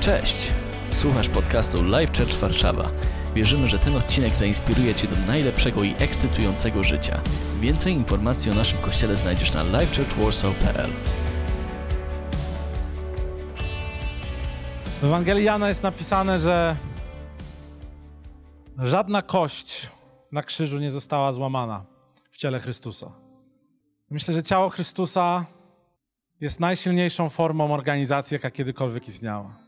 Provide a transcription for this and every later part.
Cześć! Słuchasz podcastu Live Church Warszawa. Wierzymy, że ten odcinek zainspiruje Cię do najlepszego i ekscytującego życia. Więcej informacji o naszym kościele znajdziesz na livechurchwarsaw.pl W Ewangelii Jana jest napisane, że żadna kość na krzyżu nie została złamana w ciele Chrystusa. Myślę, że ciało Chrystusa jest najsilniejszą formą organizacji, jaka kiedykolwiek istniała.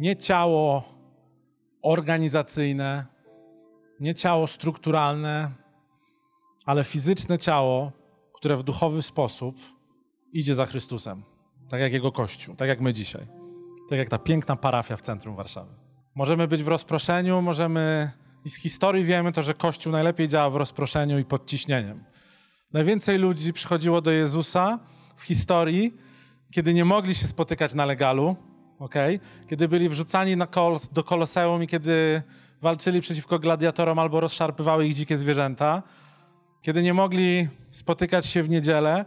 Nie ciało organizacyjne, nie ciało strukturalne, ale fizyczne ciało, które w duchowy sposób idzie za Chrystusem, tak jak Jego Kościół, tak jak my dzisiaj, tak jak ta piękna parafia w centrum Warszawy. Możemy być w rozproszeniu, możemy i z historii wiemy to, że Kościół najlepiej działa w rozproszeniu i pod ciśnieniem. Najwięcej ludzi przychodziło do Jezusa w historii, kiedy nie mogli się spotykać na legalu, okay? kiedy byli wrzucani kol do koloseum i kiedy walczyli przeciwko gladiatorom albo rozszarpywały ich dzikie zwierzęta, kiedy nie mogli spotykać się w niedzielę.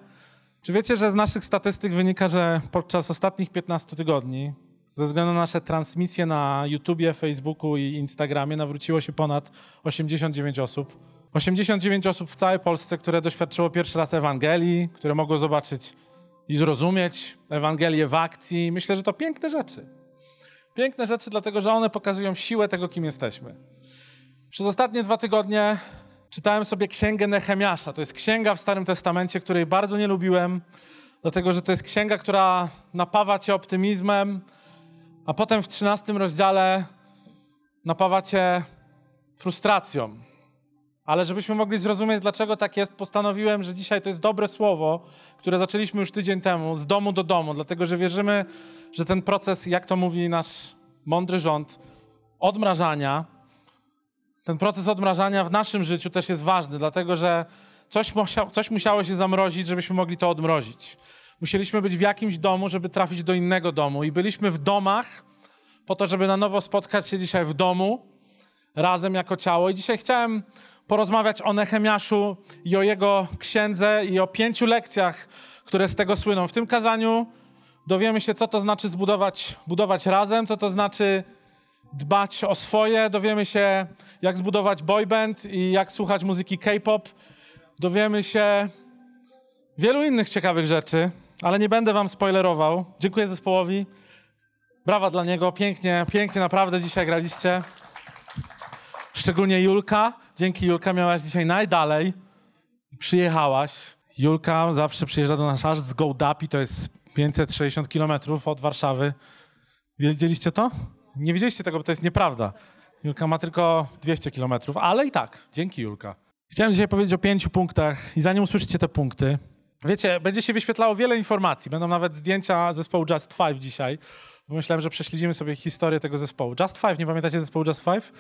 Czy wiecie, że z naszych statystyk wynika, że podczas ostatnich 15 tygodni, ze względu na nasze transmisje na YouTubie, Facebooku i Instagramie, nawróciło się ponad 89 osób? 89 osób w całej Polsce, które doświadczyło pierwszy raz Ewangelii, które mogło zobaczyć i zrozumieć Ewangelię w akcji. Myślę, że to piękne rzeczy. Piękne rzeczy, dlatego że one pokazują siłę tego, kim jesteśmy. Przez ostatnie dwa tygodnie czytałem sobie księgę Nehemiasza. To jest księga w Starym Testamencie, której bardzo nie lubiłem, dlatego że to jest księga, która napawa cię optymizmem, a potem w 13 rozdziale napawa cię frustracją. Ale żebyśmy mogli zrozumieć, dlaczego tak jest, postanowiłem, że dzisiaj to jest dobre słowo, które zaczęliśmy już tydzień temu, z domu do domu, dlatego że wierzymy, że ten proces, jak to mówi nasz mądry rząd, odmrażania, ten proces odmrażania w naszym życiu też jest ważny, dlatego że coś, musiało, coś musiało się zamrozić, żebyśmy mogli to odmrozić. Musieliśmy być w jakimś domu, żeby trafić do innego domu. I byliśmy w domach po to, żeby na nowo spotkać się dzisiaj w domu, razem jako ciało. I dzisiaj chciałem porozmawiać o Nehemiaszu i o jego księdze i o pięciu lekcjach, które z tego słyną. W tym kazaniu dowiemy się, co to znaczy zbudować budować razem, co to znaczy dbać o swoje, dowiemy się, jak zbudować boyband i jak słuchać muzyki K-pop. Dowiemy się wielu innych ciekawych rzeczy, ale nie będę wam spoilerował. Dziękuję zespołowi. Brawa dla niego, pięknie, pięknie naprawdę dzisiaj graliście. Szczególnie Julka. Dzięki Julka miałaś dzisiaj najdalej. Przyjechałaś. Julka zawsze przyjeżdża do nas aż z Gołdapi, to jest 560 kilometrów od Warszawy. Wiedzieliście to? Nie wiedzieliście tego, bo to jest nieprawda. Julka ma tylko 200 kilometrów, ale i tak. Dzięki Julka. Chciałem dzisiaj powiedzieć o pięciu punktach i zanim usłyszycie te punkty, wiecie, będzie się wyświetlało wiele informacji. Będą nawet zdjęcia zespołu Just Five dzisiaj, bo myślałem, że prześledzimy sobie historię tego zespołu. Just Five, nie pamiętacie zespołu Just Five?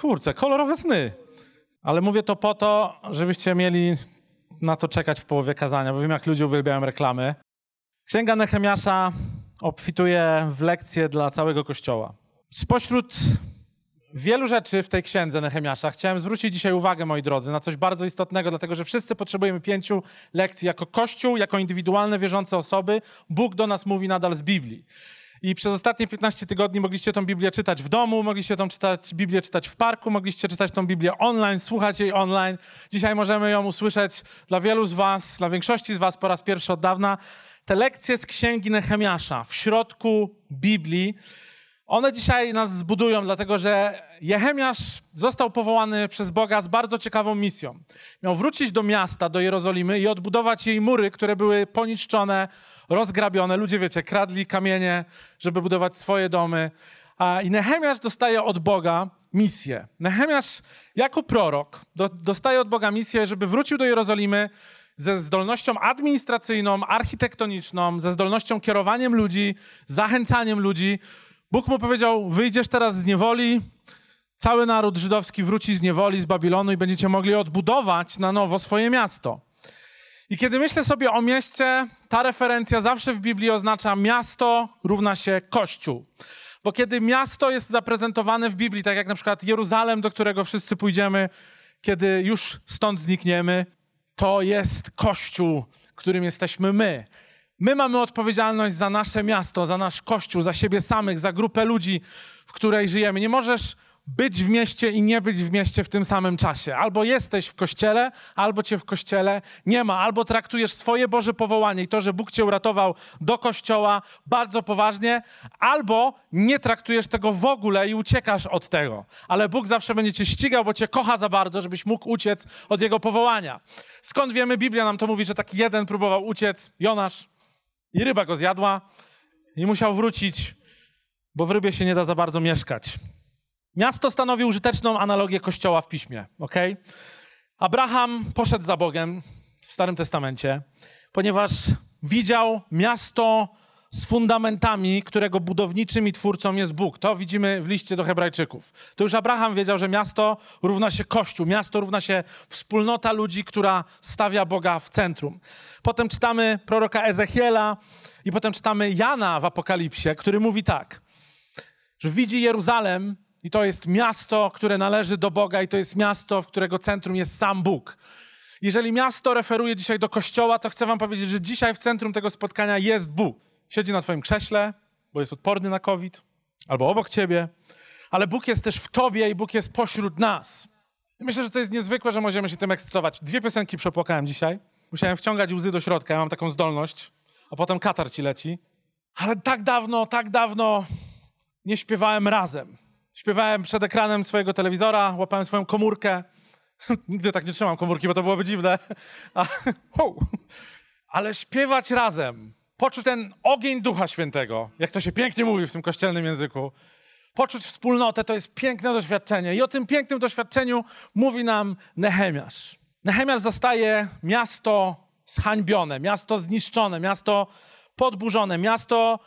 Kurczę, kolorowe sny. Ale mówię to po to, żebyście mieli na co czekać w połowie kazania, bo wiem, jak ludzie uwielbiają reklamy. Księga Nehemiasza obfituje w lekcje dla całego Kościoła. Spośród wielu rzeczy w tej księdze Nehemiasza chciałem zwrócić dzisiaj uwagę, moi drodzy, na coś bardzo istotnego, dlatego że wszyscy potrzebujemy pięciu lekcji jako Kościół, jako indywidualne wierzące osoby. Bóg do nas mówi nadal z Biblii. I przez ostatnie 15 tygodni mogliście tą Biblię czytać w domu, mogliście tą czytać, Biblię czytać w parku, mogliście czytać tą Biblię online, słuchać jej online. Dzisiaj możemy ją usłyszeć dla wielu z was, dla większości z was po raz pierwszy od dawna. Te lekcje z księgi Nehemiasza w środku Biblii, one dzisiaj nas zbudują, dlatego że Jehemiasz został powołany przez Boga z bardzo ciekawą misją. Miał wrócić do miasta, do Jerozolimy i odbudować jej mury, które były poniszczone, rozgrabione. Ludzie, wiecie, kradli kamienie, żeby budować swoje domy. I Nehemiasz dostaje od Boga misję. Nehemiasz jako prorok do, dostaje od Boga misję, żeby wrócił do Jerozolimy ze zdolnością administracyjną, architektoniczną, ze zdolnością kierowaniem ludzi, zachęcaniem ludzi. Bóg mu powiedział: Wyjdziesz teraz z niewoli, cały naród żydowski wróci z niewoli, z Babilonu i będziecie mogli odbudować na nowo swoje miasto. I kiedy myślę sobie o mieście, ta referencja zawsze w Biblii oznacza miasto równa się kościół. Bo kiedy miasto jest zaprezentowane w Biblii, tak jak na przykład Jeruzalem, do którego wszyscy pójdziemy, kiedy już stąd znikniemy, to jest kościół, którym jesteśmy my. My mamy odpowiedzialność za nasze miasto, za nasz kościół, za siebie samych, za grupę ludzi, w której żyjemy. Nie możesz być w mieście i nie być w mieście w tym samym czasie. Albo jesteś w kościele, albo cię w kościele nie ma. Albo traktujesz swoje Boże powołanie i to, że Bóg cię uratował do kościoła bardzo poważnie, albo nie traktujesz tego w ogóle i uciekasz od tego. Ale Bóg zawsze będzie cię ścigał, bo cię kocha za bardzo, żebyś mógł uciec od Jego powołania. Skąd wiemy? Biblia nam to mówi, że taki jeden próbował uciec, Jonasz, i ryba go zjadła i musiał wrócić, bo w rybie się nie da za bardzo mieszkać. Miasto stanowi użyteczną analogię kościoła w piśmie, ok? Abraham poszedł za Bogiem w Starym Testamencie, ponieważ widział miasto z fundamentami, którego budowniczym i twórcą jest Bóg. To widzimy w liście do Hebrajczyków. To już Abraham wiedział, że miasto równa się Kościół, miasto równa się wspólnota ludzi, która stawia Boga w centrum. Potem czytamy proroka Ezechiela i potem czytamy Jana w Apokalipsie, który mówi tak, że widzi Jeruzalem i to jest miasto, które należy do Boga i to jest miasto, w którego centrum jest sam Bóg. Jeżeli miasto referuje dzisiaj do kościoła, to chcę wam powiedzieć, że dzisiaj w centrum tego spotkania jest Bóg. Siedzi na twoim krześle, bo jest odporny na COVID, albo obok ciebie, ale Bóg jest też w tobie i Bóg jest pośród nas. I myślę, że to jest niezwykłe, że możemy się tym ekscytować. Dwie piosenki przepłakałem dzisiaj. Musiałem wciągać łzy do środka, ja mam taką zdolność, a potem katar ci leci. Ale tak dawno, tak dawno nie śpiewałem razem. Śpiewałem przed ekranem swojego telewizora, łapałem swoją komórkę. Nigdy tak nie trzymam komórki, bo to byłoby dziwne. Ale śpiewać razem, poczuć ten ogień Ducha Świętego, jak to się pięknie mówi w tym kościelnym języku, poczuć wspólnotę, to jest piękne doświadczenie. I o tym pięknym doświadczeniu mówi nam Nehemiasz. Nehemiasz zastaje miasto zhańbione, miasto zniszczone, miasto podburzone, miasto,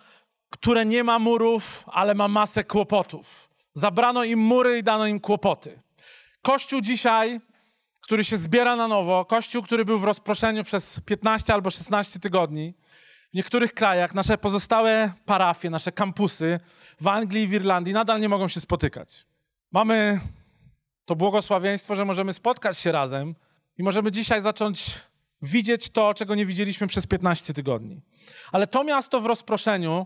które nie ma murów, ale ma masę kłopotów. Zabrano im mury i dano im kłopoty. Kościół dzisiaj, który się zbiera na nowo, kościół, który był w rozproszeniu przez 15 albo 16 tygodni, w niektórych krajach nasze pozostałe parafie, nasze kampusy w Anglii i w Irlandii nadal nie mogą się spotykać. Mamy to błogosławieństwo, że możemy spotkać się razem i możemy dzisiaj zacząć widzieć to, czego nie widzieliśmy przez 15 tygodni. Ale to miasto w rozproszeniu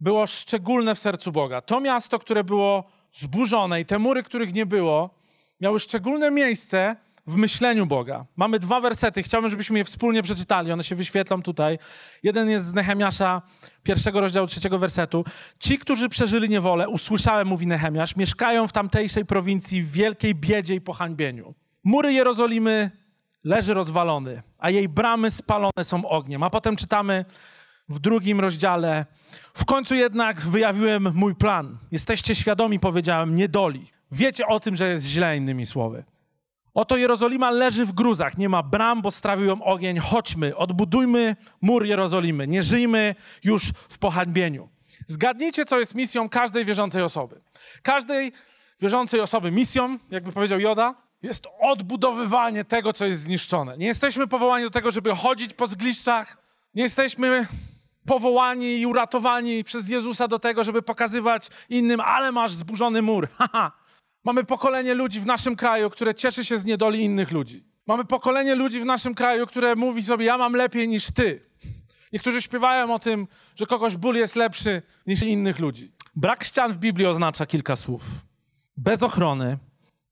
było szczególne w sercu Boga. To miasto, które było zburzone i te mury, których nie było, miały szczególne miejsce w myśleniu Boga. Mamy dwa wersety, chciałbym, żebyśmy je wspólnie przeczytali, one się wyświetlą tutaj. Jeden jest z Nehemiasza, pierwszego rozdziału, trzeciego wersetu. Ci, którzy przeżyli niewolę, usłyszałem, mówi Nehemiasz, mieszkają w tamtejszej prowincji w wielkiej biedzie i pohańbieniu. Mury Jerozolimy leży rozwalony, a jej bramy spalone są ogniem. A potem czytamy w drugim rozdziale, w końcu jednak wyjawiłem mój plan. Jesteście świadomi, powiedziałem, niedoli. Wiecie o tym, że jest źle, innymi słowy. Oto Jerozolima leży w gruzach, nie ma bram, bo strawił ją ogień. Chodźmy, odbudujmy mur Jerozolimy, nie żyjmy już w pohańbieniu. Zgadnijcie, co jest misją każdej wierzącej osoby. Każdej wierzącej osoby misją, jakby powiedział Joda, jest odbudowywanie tego, co jest zniszczone. Nie jesteśmy powołani do tego, żeby chodzić po zgliszczach. Nie jesteśmy powołani i uratowani przez Jezusa do tego, żeby pokazywać innym, ale masz zburzony mur. Haha. Mamy pokolenie ludzi w naszym kraju, które cieszy się z niedoli innych ludzi. Mamy pokolenie ludzi w naszym kraju, które mówi sobie, ja mam lepiej niż ty. Niektórzy śpiewają o tym, że kogoś ból jest lepszy niż innych ludzi. Brak ścian w Biblii oznacza kilka słów. Bez ochrony.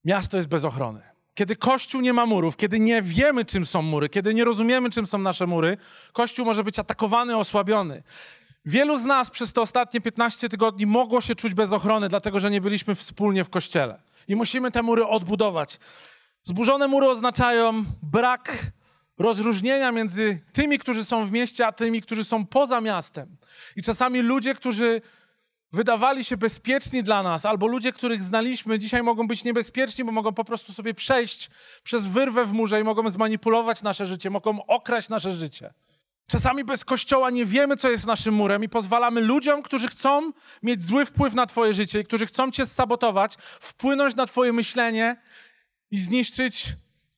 Miasto jest bez ochrony. Kiedy Kościół nie ma murów, kiedy nie wiemy, czym są mury, kiedy nie rozumiemy, czym są nasze mury, Kościół może być atakowany, osłabiony. Wielu z nas przez te ostatnie 15 tygodni mogło się czuć bez ochrony, dlatego że nie byliśmy wspólnie w kościele. I musimy te mury odbudować. Zburzone mury oznaczają brak rozróżnienia między tymi, którzy są w mieście, a tymi, którzy są poza miastem. I czasami ludzie, którzy wydawali się bezpieczni dla nas, albo ludzie, których znaliśmy, dzisiaj mogą być niebezpieczni, bo mogą po prostu sobie przejść przez wyrwę w murze i mogą zmanipulować nasze życie, mogą okraść nasze życie. Czasami bez kościoła nie wiemy, co jest naszym murem i pozwalamy ludziom, którzy chcą mieć zły wpływ na Twoje życie i którzy chcą Cię sabotować, wpłynąć na Twoje myślenie i zniszczyć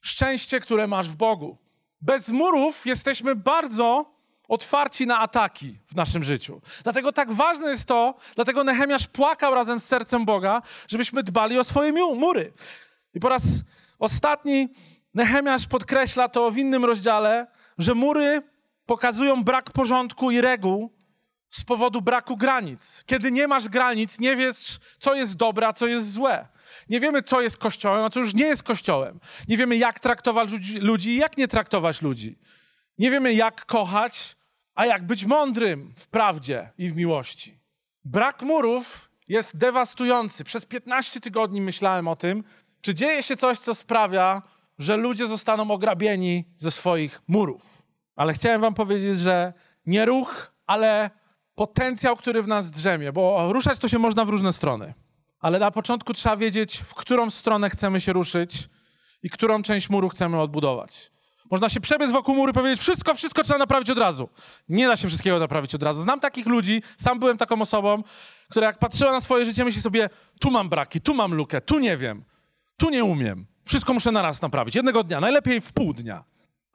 szczęście, które masz w Bogu. Bez murów jesteśmy bardzo otwarci na ataki w naszym życiu. Dlatego tak ważne jest to, dlatego Nehemiasz płakał razem z sercem Boga, żebyśmy dbali o swoje mury. I po raz ostatni Nehemiasz podkreśla to w innym rozdziale, że mury pokazują brak porządku i reguł z powodu braku granic. Kiedy nie masz granic, nie wiesz, co jest dobre, a co jest złe. Nie wiemy, co jest kościołem, a co już nie jest kościołem. Nie wiemy, jak traktować ludzi, i jak nie traktować ludzi. Nie wiemy, jak kochać, a jak być mądrym w prawdzie i w miłości. Brak murów jest dewastujący. Przez 15 tygodni myślałem o tym, czy dzieje się coś, co sprawia, że ludzie zostaną ograbieni ze swoich murów. Ale chciałem wam powiedzieć, że nie ruch, ale potencjał, który w nas drzemie, bo ruszać to się można w różne strony. Ale na początku trzeba wiedzieć, w którą stronę chcemy się ruszyć i którą część muru chcemy odbudować. Można się przebiec wokół muru i powiedzieć, wszystko, wszystko trzeba naprawić od razu. Nie da się wszystkiego naprawić od razu. Znam takich ludzi, sam byłem taką osobą, która jak patrzyła na swoje życie, myśli sobie, tu mam braki, tu mam lukę, tu nie wiem, tu nie umiem. Wszystko muszę naraz naprawić. Jednego dnia, najlepiej w pół dnia.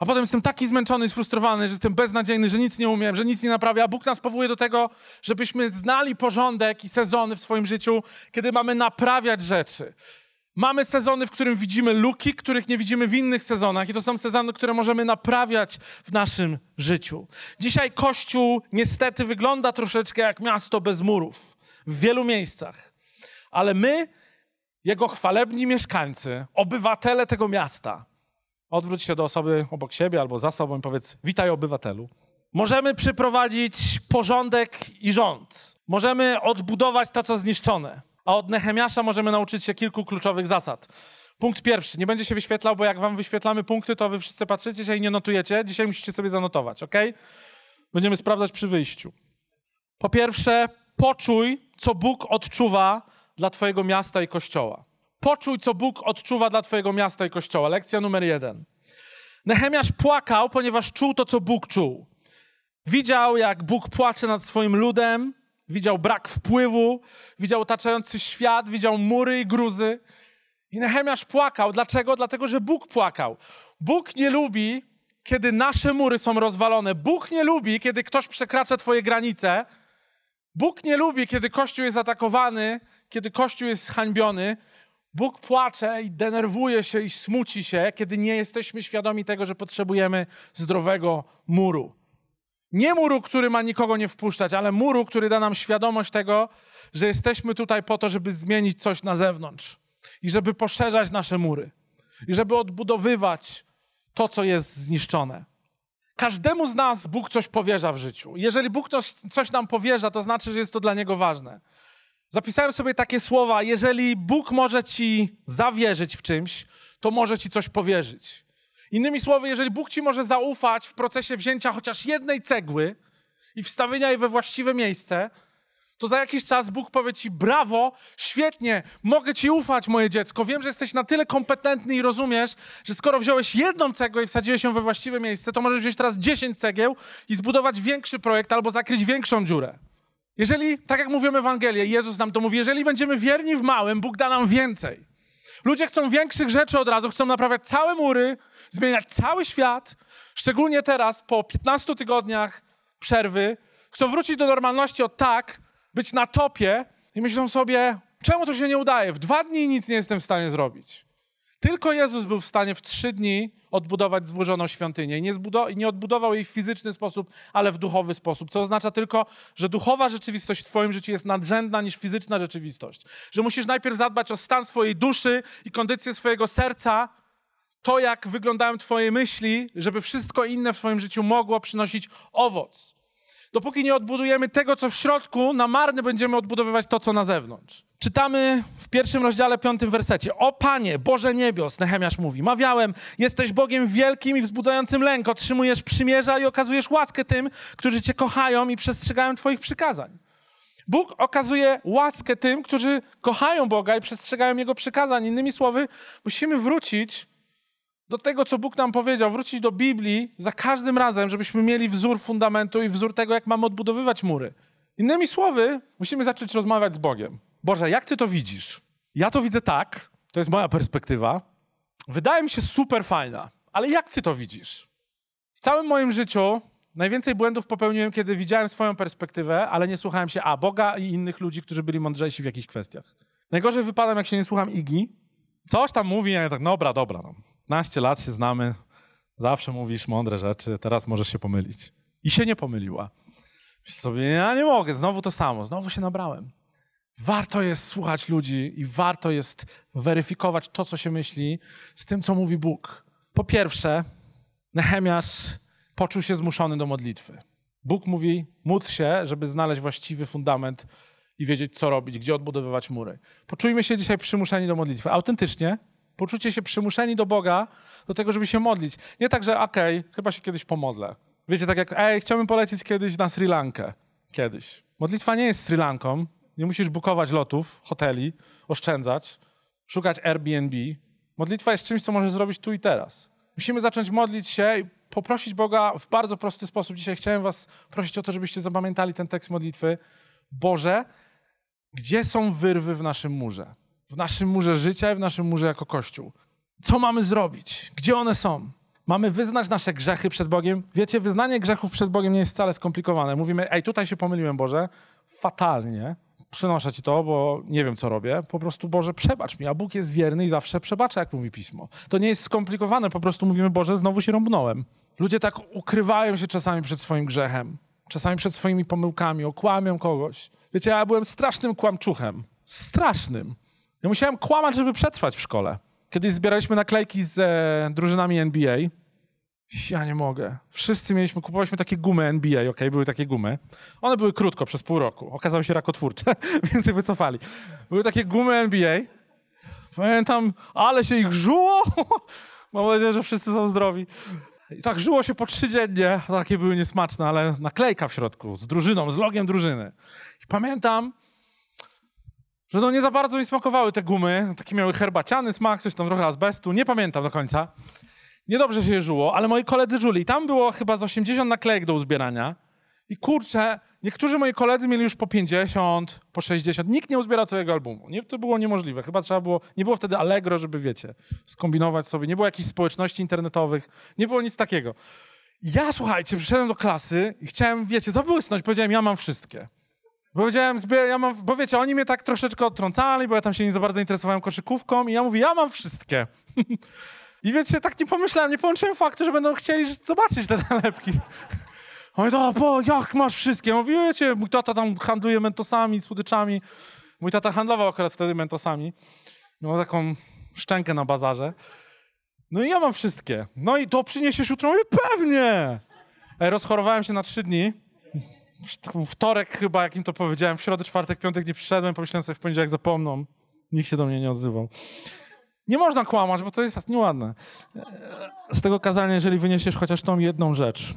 A potem jestem taki zmęczony i sfrustrowany, że jestem beznadziejny, że nic nie umiem, że nic nie naprawia. A Bóg nas powołuje do tego, żebyśmy znali porządek i sezony w swoim życiu, kiedy mamy naprawiać rzeczy. Mamy sezony, w którym widzimy luki, których nie widzimy w innych sezonach, i to są sezony, które możemy naprawiać w naszym życiu. Dzisiaj Kościół niestety wygląda troszeczkę jak miasto bez murów w wielu miejscach, ale my, jego chwalebni mieszkańcy, obywatele tego miasta, odwróć się do osoby obok siebie albo za sobą i powiedz: Witaj, obywatelu. Możemy przyprowadzić porządek i rząd. Możemy odbudować to, co zniszczone. A od Nehemiasza możemy nauczyć się kilku kluczowych zasad. Punkt pierwszy. Nie będzie się wyświetlał, bo jak wam wyświetlamy punkty, to wy wszyscy patrzycie się i nie notujecie. Dzisiaj musicie sobie zanotować, ok? Będziemy sprawdzać przy wyjściu. Po pierwsze, poczuj, co Bóg odczuwa dla twojego miasta i kościoła. Poczuj, co Bóg odczuwa dla twojego miasta i kościoła. Lekcja numer jeden. Nehemiasz płakał, ponieważ czuł to, co Bóg czuł. Widział, jak Bóg płacze nad swoim ludem, widział brak wpływu, widział otaczający świat, widział mury i gruzy. I Nehemiasz płakał. Dlaczego? Dlatego, że Bóg płakał. Bóg nie lubi, kiedy nasze mury są rozwalone. Bóg nie lubi, kiedy ktoś przekracza twoje granice. Bóg nie lubi, kiedy Kościół jest atakowany, kiedy Kościół jest hańbiony. Bóg płacze i denerwuje się i smuci się, kiedy nie jesteśmy świadomi tego, że potrzebujemy zdrowego muru. Nie muru, który ma nikogo nie wpuszczać, ale muru, który da nam świadomość tego, że jesteśmy tutaj po to, żeby zmienić coś na zewnątrz i żeby poszerzać nasze mury i żeby odbudowywać to, co jest zniszczone. Każdemu z nas Bóg coś powierza w życiu. Jeżeli Bóg coś nam powierza, to znaczy, że jest to dla Niego ważne. Zapisałem sobie takie słowa: jeżeli Bóg może ci zawierzyć w czymś, to może ci coś powierzyć. Innymi słowy, jeżeli Bóg ci może zaufać w procesie wzięcia chociaż jednej cegły i wstawienia jej we właściwe miejsce, to za jakiś czas Bóg powie ci: Brawo, świetnie, mogę ci ufać, moje dziecko. Wiem, że jesteś na tyle kompetentny i rozumiesz, że skoro wziąłeś jedną cegłę i wsadziłeś ją we właściwe miejsce, to możesz wziąć teraz 10 cegieł i zbudować większy projekt albo zakryć większą dziurę. Jeżeli, tak jak mówimy Ewangelię, Jezus nam to mówi, jeżeli będziemy wierni w małym, Bóg da nam więcej. Ludzie chcą większych rzeczy od razu, chcą naprawiać całe mury, zmieniać cały świat, szczególnie teraz, po 15 tygodniach przerwy, chcą wrócić do normalności od tak, być na topie i myślą sobie, czemu to się nie udaje? W dwa dni nic nie jestem w stanie zrobić. Tylko Jezus był w stanie w trzy dni odbudować zburzoną świątynię i nie, nie, odbudował jej w fizyczny sposób, ale w duchowy sposób, co oznacza tylko, że duchowa rzeczywistość w twoim życiu jest nadrzędna niż fizyczna rzeczywistość. Że musisz najpierw zadbać o stan swojej duszy i kondycję swojego serca, to jak wyglądają twoje myśli, żeby wszystko inne w twoim życiu mogło przynosić owoc. Dopóki nie odbudujemy tego, co w środku, na marny będziemy odbudowywać to, co na zewnątrz. Czytamy w pierwszym rozdziale, piątym wersecie. O Panie, Boże niebios, Nehemiasz mówi. Mawiałem, jesteś Bogiem wielkim i wzbudzającym lęk. Otrzymujesz przymierza i okazujesz łaskę tym, którzy Cię kochają i przestrzegają Twoich przykazań. Bóg okazuje łaskę tym, którzy kochają Boga i przestrzegają Jego przykazań. Innymi słowy, musimy wrócić do tego, co Bóg nam powiedział, wrócić do Biblii za każdym razem, żebyśmy mieli wzór fundamentu i wzór tego, jak mamy odbudowywać mury. Innymi słowy, musimy zacząć rozmawiać z Bogiem. Boże, jak ty to widzisz? Ja to widzę tak, to jest moja perspektywa. Wydaje mi się super fajna, ale jak ty to widzisz? W całym moim życiu najwięcej błędów popełniłem, kiedy widziałem swoją perspektywę, ale nie słuchałem się A, Boga i innych ludzi, którzy byli mądrzejsi w jakichś kwestiach. Najgorzej wypadam, jak się nie słucham Igi. Coś tam mówi, a ja tak, dobra, dobra, no. 15 lat się znamy, zawsze mówisz mądre rzeczy, teraz możesz się pomylić. I się nie pomyliła. Myślę sobie, ja nie mogę, znowu to samo, znowu się nabrałem. Warto jest słuchać ludzi i warto jest weryfikować to, co się myśli, z tym, co mówi Bóg. Po pierwsze, Nehemiasz poczuł się zmuszony do modlitwy. Bóg mówi, módl się, żeby znaleźć właściwy fundament i wiedzieć, co robić, gdzie odbudowywać mury. Poczujmy się dzisiaj przymuszeni do modlitwy. Autentycznie, poczucie się przymuszeni do Boga, do tego, żeby się modlić. Nie tak, że okej, okay, chyba się kiedyś pomodlę. Wiecie, tak jak, ej, chciałbym polecieć kiedyś na Sri Lankę. Kiedyś. Modlitwa nie jest Sri Lanką. Nie musisz bukować lotów, hoteli, oszczędzać, szukać Airbnb. Modlitwa jest czymś, co możesz zrobić tu i teraz. Musimy zacząć modlić się i poprosić Boga w bardzo prosty sposób. Dzisiaj chciałem was prosić o to, żebyście zapamiętali ten tekst modlitwy. Boże, gdzie są wyrwy w naszym murze? W naszym murze życia i w naszym murze jako Kościół. Co mamy zrobić? Gdzie one są? Mamy wyznać nasze grzechy przed Bogiem. Wiecie, wyznanie grzechów przed Bogiem nie jest wcale skomplikowane. Mówimy, ej, tutaj się pomyliłem, Boże, fatalnie. Przynoszę ci to, bo nie wiem, co robię. Po prostu, Boże, przebacz mi. A Bóg jest wierny i zawsze przebacza, jak mówi Pismo. To nie jest skomplikowane. Po prostu mówimy, Boże, znowu się rąbnąłem. Ludzie tak ukrywają się czasami przed swoim grzechem. Czasami przed swoimi pomyłkami. Okłamią kogoś. Wiecie, ja byłem strasznym kłamczuchem. Strasznym. Ja musiałem kłamać, żeby przetrwać w szkole. Kiedyś zbieraliśmy naklejki z e, drużynami NBA. Ja nie mogę. Wszyscy mieliśmy, kupowaliśmy takie gumy NBA, ok, były takie gumy. One były krótko, przez pół roku. Okazały się rakotwórcze, więc je wycofali. Były takie gumy NBA. Pamiętam, ale się ich żuło. Mam nadzieję, że wszyscy są zdrowi. I tak żyło się po trzy dziennie. Takie były niesmaczne, ale naklejka w środku, z drużyną, z logiem drużyny. I pamiętam, że no nie za bardzo mi smakowały te gumy. Takie miały herbaciany smak, coś tam trochę azbestu. Nie pamiętam do końca. Niedobrze się żyło, ale moi koledzy żuli. Tam było chyba z 80 naklejek do uzbierania. I kurczę, niektórzy moi koledzy mieli już po 50, po 60. Nikt nie uzbierał całego albumu. Nie, to było niemożliwe. Chyba trzeba było, nie było wtedy Allegro, żeby wiecie, skombinować sobie. Nie było jakichś społeczności internetowych. Nie było nic takiego. Ja, słuchajcie, przyszedłem do klasy i chciałem, wiecie, zabłysnąć. Powiedziałem, ja mam wszystkie. Powiedziałem, ja mam, bo wiecie, oni mnie tak troszeczkę odtrącali, bo ja tam się nie za bardzo interesowałem koszykówką i ja mówię, ja mam wszystkie. I wiecie, tak nie pomyślałem, nie połączyłem faktu, że będą chcieli zobaczyć te nalepki. Oni, no, bo jak masz wszystkie? Mówię, wiecie, mój tata tam handluje mentosami, słodyczami. Mój tata handlował akurat wtedy mentosami. Miał taką szczękę na bazarze. No i ja mam wszystkie. No i to przyniesiesz jutro? Mówię, pewnie! Rozchorowałem się na trzy dni wtorek chyba, jak im to powiedziałem, w środę, czwartek, piątek nie przyszedłem, pomyślałem sobie w poniedziałek zapomną. Nikt się do mnie nie odzywał. Nie można kłamać, bo to jest nieładne. Z tego kazania, jeżeli wyniesiesz chociaż tą jedną rzecz.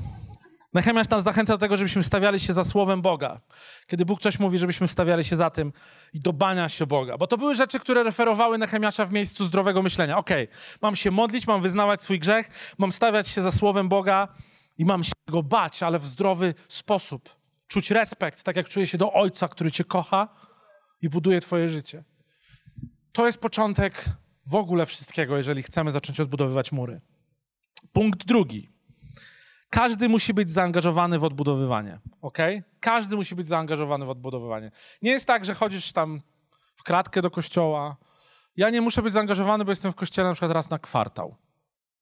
Nechemiasz nas zachęca do tego, żebyśmy stawiali się za słowem Boga. Kiedy Bóg coś mówi, żebyśmy stawiali się za tym i do bania się Boga. Bo to były rzeczy, które referowały Nechemiasza w miejscu zdrowego myślenia. Okej, okay, mam się modlić, mam wyznawać swój grzech, mam stawiać się za słowem Boga i mam się go bać, ale w zdrowy sposób czuć respekt, tak jak czuje się do ojca, który cię kocha i buduje twoje życie. To jest początek w ogóle wszystkiego, jeżeli chcemy zacząć odbudowywać mury. Punkt drugi. Każdy musi być zaangażowany w odbudowywanie, ok? Każdy musi być zaangażowany w odbudowywanie. Nie jest tak, że chodzisz tam w kratkę do kościoła. Ja nie muszę być zaangażowany, bo jestem w kościele na przykład raz na kwartał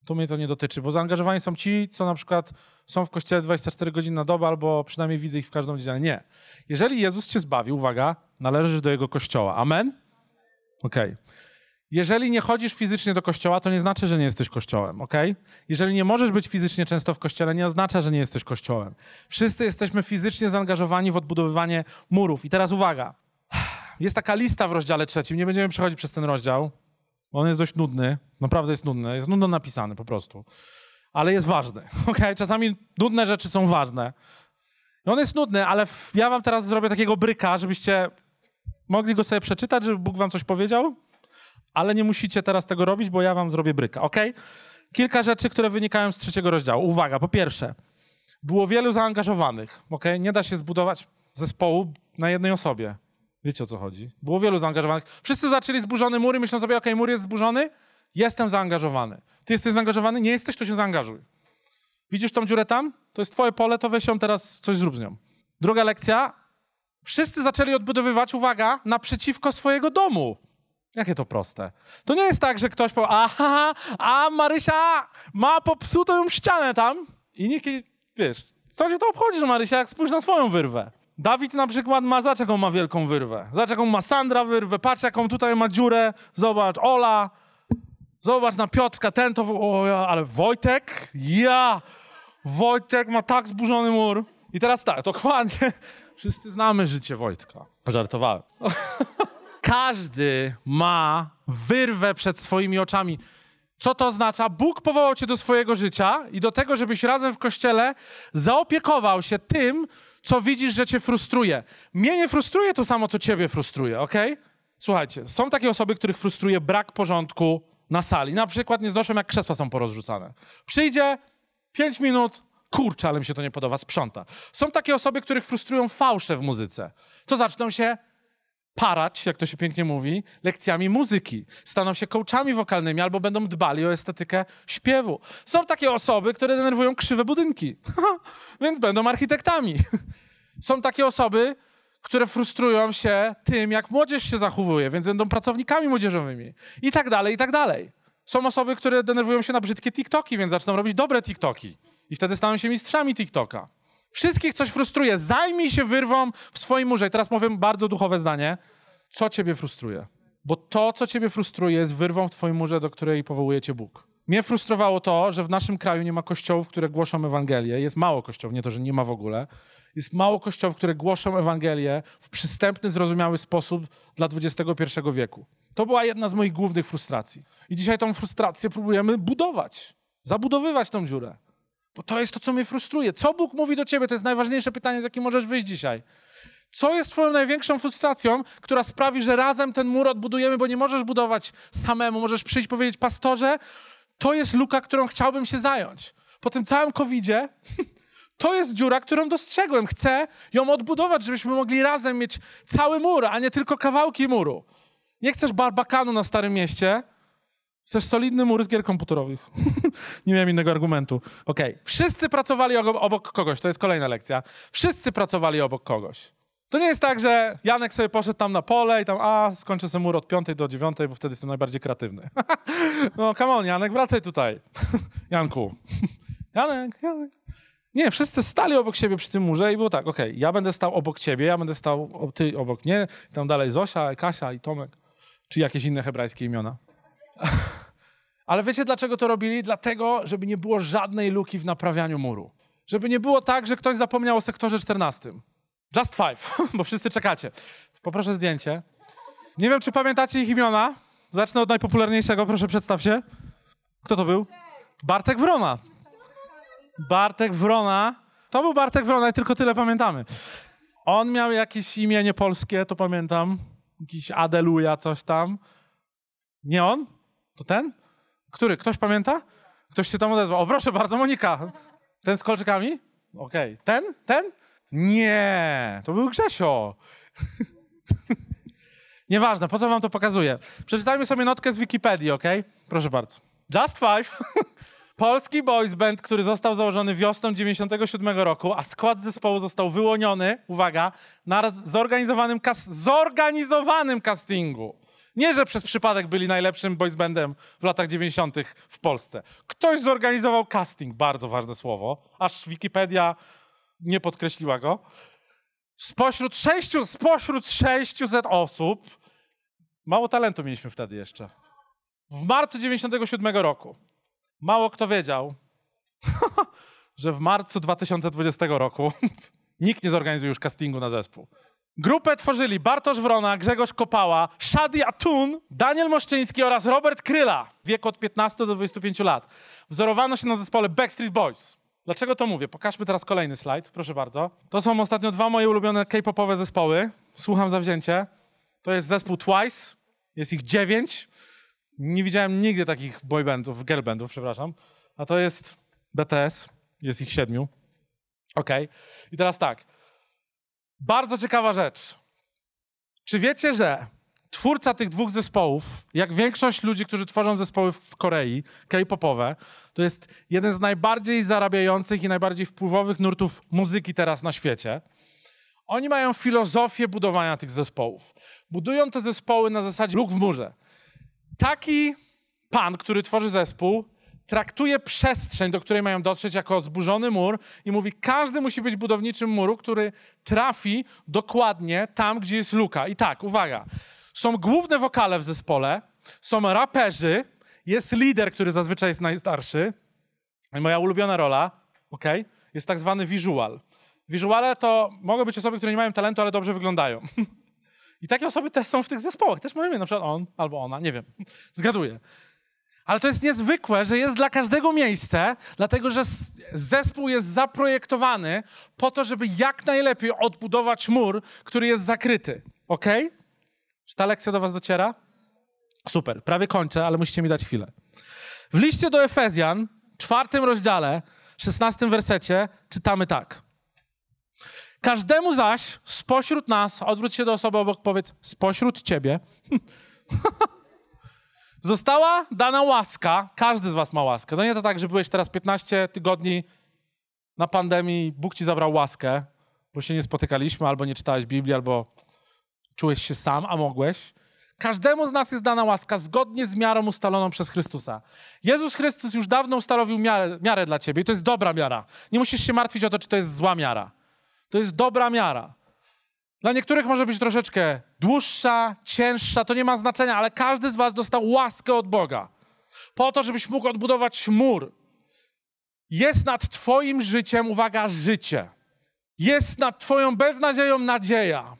to mnie to nie dotyczy, bo zaangażowani są ci, co na przykład są w kościele 24 godziny na dobę, albo przynajmniej widzę ich w każdą godzinę. Nie. Jeżeli Jezus cię zbawił, uwaga, należysz do Jego kościoła. Amen? Okej. Okay. Jeżeli nie chodzisz fizycznie do kościoła, to nie znaczy, że nie jesteś kościołem, ok? Jeżeli nie możesz być fizycznie często w kościele, nie oznacza, że nie jesteś kościołem. Wszyscy jesteśmy fizycznie zaangażowani w odbudowywanie murów. I teraz uwaga. Jest taka lista w rozdziale trzecim, nie będziemy przechodzić przez ten rozdział. On jest dość nudny, naprawdę jest nudny, jest nudno napisany po prostu. Ale jest ważny. Okay? Czasami nudne rzeczy są ważne. On jest nudny, ale ja wam teraz zrobię takiego bryka, żebyście mogli go sobie przeczytać, żeby Bóg wam coś powiedział, ale nie musicie teraz tego robić, bo ja wam zrobię bryka, ok? Kilka rzeczy, które wynikają z trzeciego rozdziału. Uwaga, po pierwsze, było wielu zaangażowanych, ok? Nie da się zbudować zespołu na jednej osobie. Wiecie o co chodzi. Było wielu zaangażowanych. Wszyscy zaczęli zburzone mury, myślą sobie, okej, okay, mur jest zburzony, jestem zaangażowany. Ty jesteś zaangażowany? Nie jesteś, to się zaangażuj. Widzisz tą dziurę tam? To jest twoje pole, to weź ją teraz, coś zrób z nią. Druga lekcja. Wszyscy zaczęli odbudowywać, uwaga, naprzeciwko swojego domu. Jakie to proste. To nie jest tak, że ktoś powie, aha, a Marysia ma popsutą ścianę tam i nikt, wiesz, Co cię to obchodzi, że Marysia, jak spójrz na swoją wyrwę. Dawid na przykład ma, zobacz jaką ma wielką wyrwę. Zobacz jaką ma Sandra wyrwę, patrz jaką tutaj ma dziurę, zobacz, Ola, zobacz na Piotrka, ten to, o ja, ale Wojtek, ja, Wojtek ma tak zburzony mur. I teraz tak, dokładnie, wszyscy znamy życie Wojtka. Żartowałem. Każdy ma wyrwę przed swoimi oczami. Co to oznacza? Bóg powołał cię do swojego życia i do tego, żebyś razem w kościele zaopiekował się tym, co widzisz, że cię frustruje. Mnie nie frustruje to samo, co ciebie frustruje, ok? Słuchajcie, są takie osoby, których frustruje brak porządku na sali. Na przykład nie znoszą, jak krzesła są porozrzucane. Przyjdzie, pięć minut, kurczę, ale mi się to nie podoba, sprząta. Są takie osoby, których frustrują fałsze w muzyce. To zaczną się parać, jak to się pięknie mówi, lekcjami muzyki. Staną się coachami wokalnymi albo będą dbali o estetykę śpiewu. Są takie osoby, które denerwują krzywe budynki, więc będą architektami. Są takie osoby, które frustrują się tym, jak młodzież się zachowuje, więc będą pracownikami młodzieżowymi i tak dalej, i tak dalej. Są osoby, które denerwują się na brzydkie TikToki, więc zaczną robić dobre TikToki i wtedy staną się mistrzami TikToka. Wszystkich coś frustruje. Zajmij się wyrwą w swoim murze. I teraz powiem bardzo duchowe zdanie. Co ciebie frustruje? Bo to, co ciebie frustruje, jest wyrwą w twoim murze, do której powołuje cię Bóg. Mnie frustrowało to, że w naszym kraju nie ma kościołów, które głoszą Ewangelię. Jest mało kościołów, nie to, że nie ma w ogóle. Jest mało kościołów, które głoszą Ewangelię w przystępny, zrozumiały sposób dla XXI wieku. To była jedna z moich głównych frustracji. I dzisiaj tą frustrację próbujemy budować, zabudowywać tą dziurę. Bo to jest to, co mnie frustruje. Co Bóg mówi do ciebie? To jest najważniejsze pytanie, z jakim możesz wyjść dzisiaj. Co jest twoją największą frustracją, która sprawi, że razem ten mur odbudujemy, bo nie możesz budować samemu. Możesz przyjść i powiedzieć, pastorze, to jest luka, którą chciałbym się zająć. Po tym całym covidzie to jest dziura, którą dostrzegłem. Chcę ją odbudować, żebyśmy mogli razem mieć cały mur, a nie tylko kawałki muru. Nie chcesz barbakanu na Starym Mieście, Chcesz solidny mur z gier komputerowych. nie miałem innego argumentu. Okej. Okay. Wszyscy pracowali obok kogoś. To jest kolejna lekcja. Wszyscy pracowali obok kogoś. To nie jest tak, że Janek sobie poszedł tam na pole i tam, a skończę sobie mur od 5 do 9, bo wtedy jestem najbardziej kreatywny. no, come on, Janek, wracaj tutaj. Janku. Janek, Janek. Nie, wszyscy stali obok siebie przy tym murze i było tak, okej, okay, ja będę stał obok ciebie, ja będę stał, ty obok mnie, tam dalej Zosia, Kasia i Tomek, czy jakieś inne hebrajskie imiona. Ale wiecie, dlaczego to robili? Dlatego, żeby nie było żadnej luki w naprawianiu muru. Żeby nie było tak, że ktoś zapomniał o sektorze 14. Just five, bo wszyscy czekacie. Poproszę zdjęcie. Nie wiem, czy pamiętacie ich imiona. Zacznę od najpopularniejszego, proszę przedstaw się. Kto to był? Bartek Wrona. Bartek Wrona. To był Bartek Wrona i tylko tyle pamiętamy. On miał jakieś imię niepolskie, to pamiętam. Jakiś Adeluja, coś tam. Nie on? To ten? Który? Ktoś pamięta? Ktoś się tam odezwał. O, proszę bardzo, Monika. Ten z kolczykami? Okej. Okay. Ten? Ten? Nie, to był Grzesio. Nieważne, po co wam to pokazuję? Przeczytajmy sobie notkę z Wikipedii, ok? Proszę bardzo. Just Five. Polski boys band, który został założony wiosną 97 roku, a skład zespołu został wyłoniony, uwaga, na zorganizowanym, kas zorganizowanym castingu. Nie, że przez przypadek byli najlepszym boys bandem w latach 90. w Polsce. Ktoś zorganizował casting, bardzo ważne słowo, aż Wikipedia nie podkreśliła go. Spośród, sześciu, spośród 600 osób, mało talentu mieliśmy wtedy jeszcze. W marcu 97 roku. Mało kto wiedział, że w marcu 2020 roku nikt nie zorganizuje już castingu na zespół. Grupę tworzyli Bartosz Wrona, Grzegorz Kopała, Shadi Atun, Daniel Moszczyński oraz Robert Kryla w wieku od 15 do 25 lat. Wzorowano się na zespole Backstreet Boys. Dlaczego to mówię? Pokażmy teraz kolejny slajd, proszę bardzo. To są ostatnio dwa moje ulubione k-popowe zespoły. Słucham zawzięcie. To jest zespół Twice, jest ich dziewięć. Nie widziałem nigdy takich boybandów, girlbandów, przepraszam. A to jest BTS, jest ich siedmiu. Ok. I teraz tak. Bardzo ciekawa rzecz. Czy wiecie, że twórca tych dwóch zespołów, jak większość ludzi, którzy tworzą zespoły w Korei, K-popowe, to jest jeden z najbardziej zarabiających i najbardziej wpływowych nurtów muzyki teraz na świecie. Oni mają filozofię budowania tych zespołów. Budują te zespoły na zasadzie luk w murze. Taki pan, który tworzy zespół, traktuje przestrzeń, do której mają dotrzeć, jako zburzony mur i mówi, każdy musi być budowniczym muru, który trafi dokładnie tam, gdzie jest luka. I tak, uwaga, są główne wokale w zespole, są raperzy, jest lider, który zazwyczaj jest najstarszy. Moja ulubiona rola, ok, jest tak zwany visual. Visuale to mogą być osoby, które nie mają talentu, ale dobrze wyglądają. I takie osoby też są w tych zespołach. Też mają na przykład on albo ona, nie wiem. Zgaduję. Ale to jest niezwykłe, że jest dla każdego miejsce, dlatego że zespół jest zaprojektowany po to, żeby jak najlepiej odbudować mur, który jest zakryty. Ok? Czy ta lekcja do Was dociera? Super, prawie kończę, ale musicie mi dać chwilę. W liście do Efezjan, czwartym rozdziale, szesnastym wersecie, czytamy tak. Każdemu zaś spośród nas, odwróć się do osoby obok, powiedz, spośród ciebie, została dana łaska, każdy z was ma łaskę. To nie to tak, że byłeś teraz 15 tygodni na pandemii, Bóg ci zabrał łaskę, bo się nie spotykaliśmy, albo nie czytałeś Biblii, albo czułeś się sam, a mogłeś. Każdemu z nas jest dana łaska zgodnie z miarą ustaloną przez Chrystusa. Jezus Chrystus już dawno ustanowił miarę, miarę dla ciebie i to jest dobra miara. Nie musisz się martwić o to, czy to jest zła miara. To jest dobra miara. Dla niektórych może być troszeczkę dłuższa, cięższa, to nie ma znaczenia, ale każdy z Was dostał łaskę od Boga. Po to, żebyś mógł odbudować mur. Jest nad Twoim życiem, uwaga, życie. Jest nad Twoją beznadzieją nadzieja.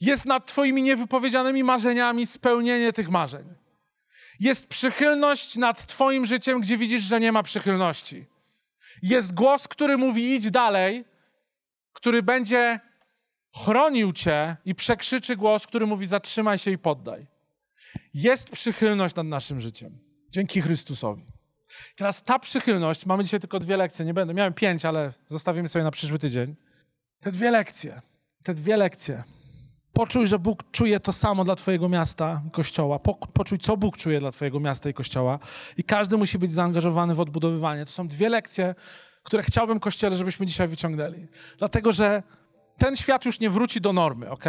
Jest nad Twoimi niewypowiedzianymi marzeniami spełnienie tych marzeń. Jest przychylność nad Twoim życiem, gdzie widzisz, że nie ma przychylności. Jest głos, który mówi: idź dalej, który będzie chronił cię i przekrzyczy głos, który mówi: zatrzymaj się i poddaj. Jest przychylność nad naszym życiem. Dzięki Chrystusowi. Teraz ta przychylność, mamy dzisiaj tylko dwie lekcje, nie będę, miałem pięć, ale zostawimy sobie na przyszły tydzień. Te dwie lekcje, te dwie lekcje. Poczuj, że Bóg czuje to samo dla Twojego miasta i kościoła. Poczuj, co Bóg czuje dla Twojego miasta i kościoła. I każdy musi być zaangażowany w odbudowywanie. To są dwie lekcje, które chciałbym, Kościele, żebyśmy dzisiaj wyciągnęli. Dlatego, że ten świat już nie wróci do normy, ok?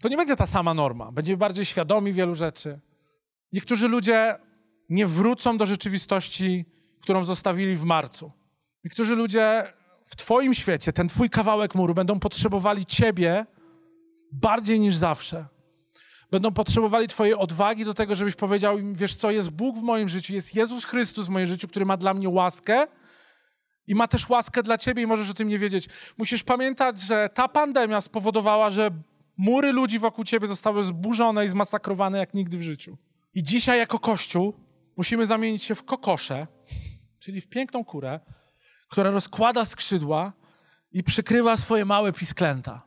To nie będzie ta sama norma. Będziemy bardziej świadomi wielu rzeczy. Niektórzy ludzie nie wrócą do rzeczywistości, którą zostawili w marcu. Niektórzy ludzie w Twoim świecie, ten Twój kawałek muru, będą potrzebowali Ciebie bardziej niż zawsze. Będą potrzebowali Twojej odwagi do tego, żebyś powiedział im: Wiesz co, jest Bóg w moim życiu, jest Jezus Chrystus w moim życiu, który ma dla mnie łaskę i ma też łaskę dla ciebie i możesz o tym nie wiedzieć. Musisz pamiętać, że ta pandemia spowodowała, że mury ludzi wokół ciebie zostały zburzone i zmasakrowane jak nigdy w życiu. I dzisiaj jako Kościół musimy zamienić się w kokosze, czyli w piękną kurę, która rozkłada skrzydła i przykrywa swoje małe pisklęta.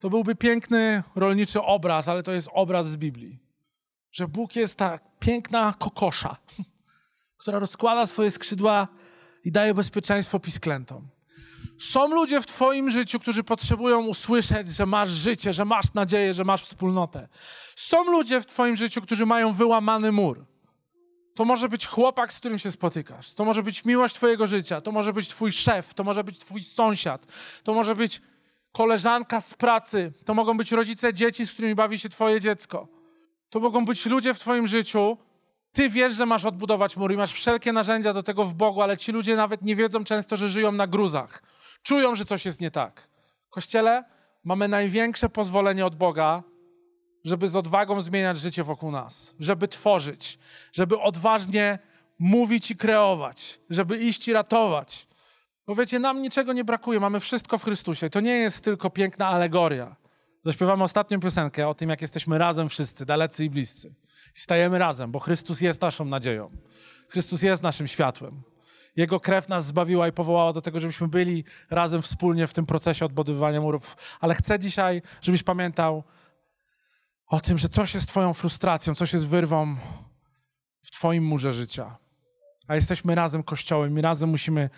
To byłby piękny rolniczy obraz, ale to jest obraz z Biblii. Że Bóg jest ta piękna kokosza, która rozkłada swoje skrzydła i daje bezpieczeństwo pisklętom. Są ludzie w Twoim życiu, którzy potrzebują usłyszeć, że masz życie, że masz nadzieję, że masz wspólnotę. Są ludzie w Twoim życiu, którzy mają wyłamany mur. To może być chłopak, z którym się spotykasz. To może być miłość Twojego życia. To może być Twój szef. To może być Twój sąsiad. To może być koleżanka z pracy. To mogą być rodzice dzieci, z którymi bawi się Twoje dziecko. To mogą być ludzie w Twoim życiu, ty wiesz, że masz odbudować mur i masz wszelkie narzędzia do tego w Bogu, ale ci ludzie nawet nie wiedzą często, że żyją na gruzach. Czują, że coś jest nie tak. Kościele, mamy największe pozwolenie od Boga, żeby z odwagą zmieniać życie wokół nas, żeby tworzyć, żeby odważnie mówić i kreować, żeby iść i ratować. Bo wiecie, nam niczego nie brakuje, mamy wszystko w Chrystusie. To nie jest tylko piękna alegoria. Zaśpiewamy ostatnią piosenkę o tym, jak jesteśmy razem wszyscy, dalecy i bliscy stajemy razem, bo Chrystus jest naszą nadzieją. Chrystus jest naszym światłem. Jego krew nas zbawiła i powołała do tego, żebyśmy byli razem wspólnie w tym procesie odbudowywania murów. Ale chcę dzisiaj, żebyś pamiętał o tym, że coś jest Twoją frustracją, coś jest wyrwą w Twoim murze życia. A jesteśmy razem Kościołem i razem musimy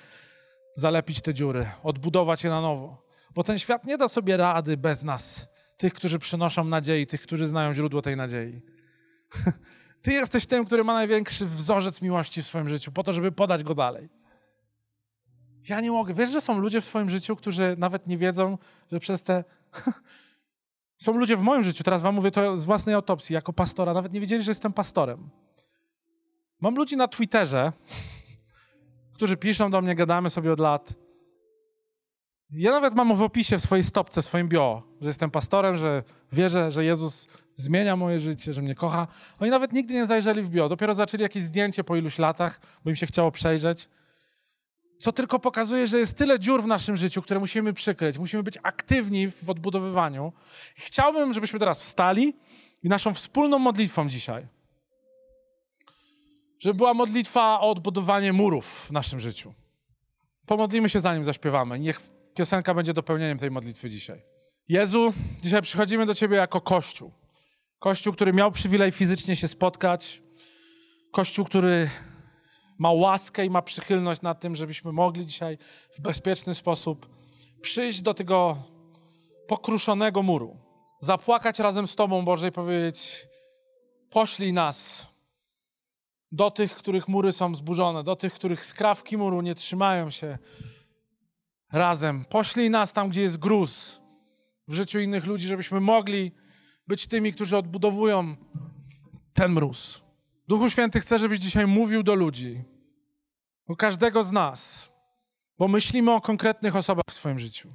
zalepić te dziury, odbudować je na nowo. Bo ten świat nie da sobie rady bez nas, tych, którzy przynoszą nadziei, tych, którzy znają źródło tej nadziei. Ty jesteś tym, który ma największy wzorzec miłości w swoim życiu, po to, żeby podać go dalej. Ja nie mogę. Wiesz, że są ludzie w Twoim życiu, którzy nawet nie wiedzą, że przez te. są ludzie w moim życiu, teraz Wam mówię to z własnej autopsji, jako pastora, nawet nie wiedzieli, że jestem pastorem. Mam ludzi na Twitterze, którzy piszą do mnie, gadamy sobie od lat. Ja nawet mam w opisie w swojej stopce, w swoim bio, że jestem pastorem, że wierzę, że Jezus zmienia moje życie, że mnie kocha. Oni nawet nigdy nie zajrzeli w bio. Dopiero zaczęli jakieś zdjęcie po iluś latach, bo im się chciało przejrzeć. Co tylko pokazuje, że jest tyle dziur w naszym życiu, które musimy przykryć. Musimy być aktywni w odbudowywaniu. Chciałbym, żebyśmy teraz wstali i naszą wspólną modlitwą dzisiaj, żeby była modlitwa o odbudowanie murów w naszym życiu. Pomodlimy się zanim zaśpiewamy. Niech piosenka będzie dopełnieniem tej modlitwy dzisiaj. Jezu, dzisiaj przychodzimy do Ciebie jako Kościół. Kościół, który miał przywilej fizycznie się spotkać. Kościół, który ma łaskę i ma przychylność na tym, żebyśmy mogli dzisiaj w bezpieczny sposób przyjść do tego pokruszonego muru. Zapłakać razem z Tobą, Boże, i powiedzieć: Poślij nas do tych, których mury są zburzone, do tych, których skrawki muru nie trzymają się razem. Poślij nas tam, gdzie jest gruz w życiu innych ludzi, żebyśmy mogli być tymi, którzy odbudowują ten mróz. Duchu Święty chce, żebyś dzisiaj mówił do ludzi, do każdego z nas, bo myślimy o konkretnych osobach w swoim życiu.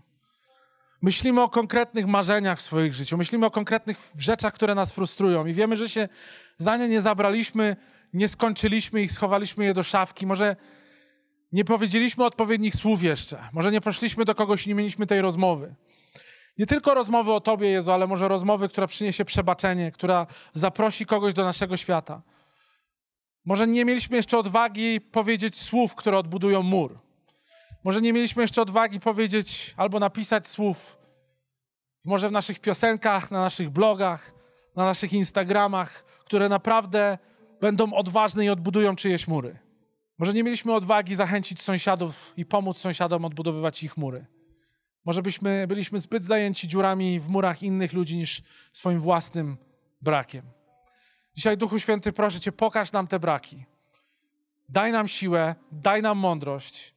Myślimy o konkretnych marzeniach w swoich życiu, myślimy o konkretnych rzeczach, które nas frustrują i wiemy, że się za nie nie zabraliśmy, nie skończyliśmy ich, schowaliśmy je do szafki. Może nie powiedzieliśmy odpowiednich słów jeszcze, może nie poszliśmy do kogoś i nie mieliśmy tej rozmowy. Nie tylko rozmowy o Tobie, Jezu, ale może rozmowy, która przyniesie przebaczenie, która zaprosi kogoś do naszego świata. Może nie mieliśmy jeszcze odwagi powiedzieć słów, które odbudują mur. Może nie mieliśmy jeszcze odwagi powiedzieć albo napisać słów, może w naszych piosenkach, na naszych blogach, na naszych Instagramach, które naprawdę będą odważne i odbudują czyjeś mury. Może nie mieliśmy odwagi zachęcić sąsiadów i pomóc sąsiadom odbudowywać ich mury. Może byśmy byliśmy zbyt zajęci dziurami w murach innych ludzi niż swoim własnym brakiem. Dzisiaj, Duchu Święty, proszę Cię, pokaż nam te braki. Daj nam siłę, daj nam mądrość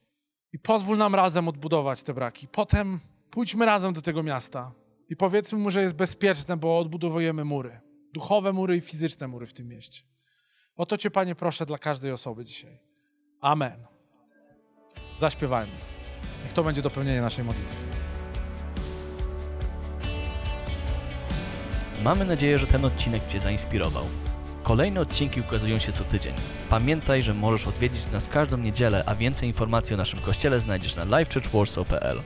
i pozwól nam razem odbudować te braki. Potem pójdźmy razem do tego miasta i powiedzmy mu, że jest bezpieczne, bo odbudowujemy mury. Duchowe mury i fizyczne mury w tym mieście. O to Cię, Panie, proszę dla każdej osoby dzisiaj. Amen. Zaśpiewajmy. Niech to będzie dopełnienie naszej modlitwy. Mamy nadzieję, że ten odcinek Cię zainspirował. Kolejne odcinki ukazują się co tydzień. Pamiętaj, że możesz odwiedzić nas w każdą niedzielę, a więcej informacji o naszym kościele znajdziesz na livechurchwarsaw.pl.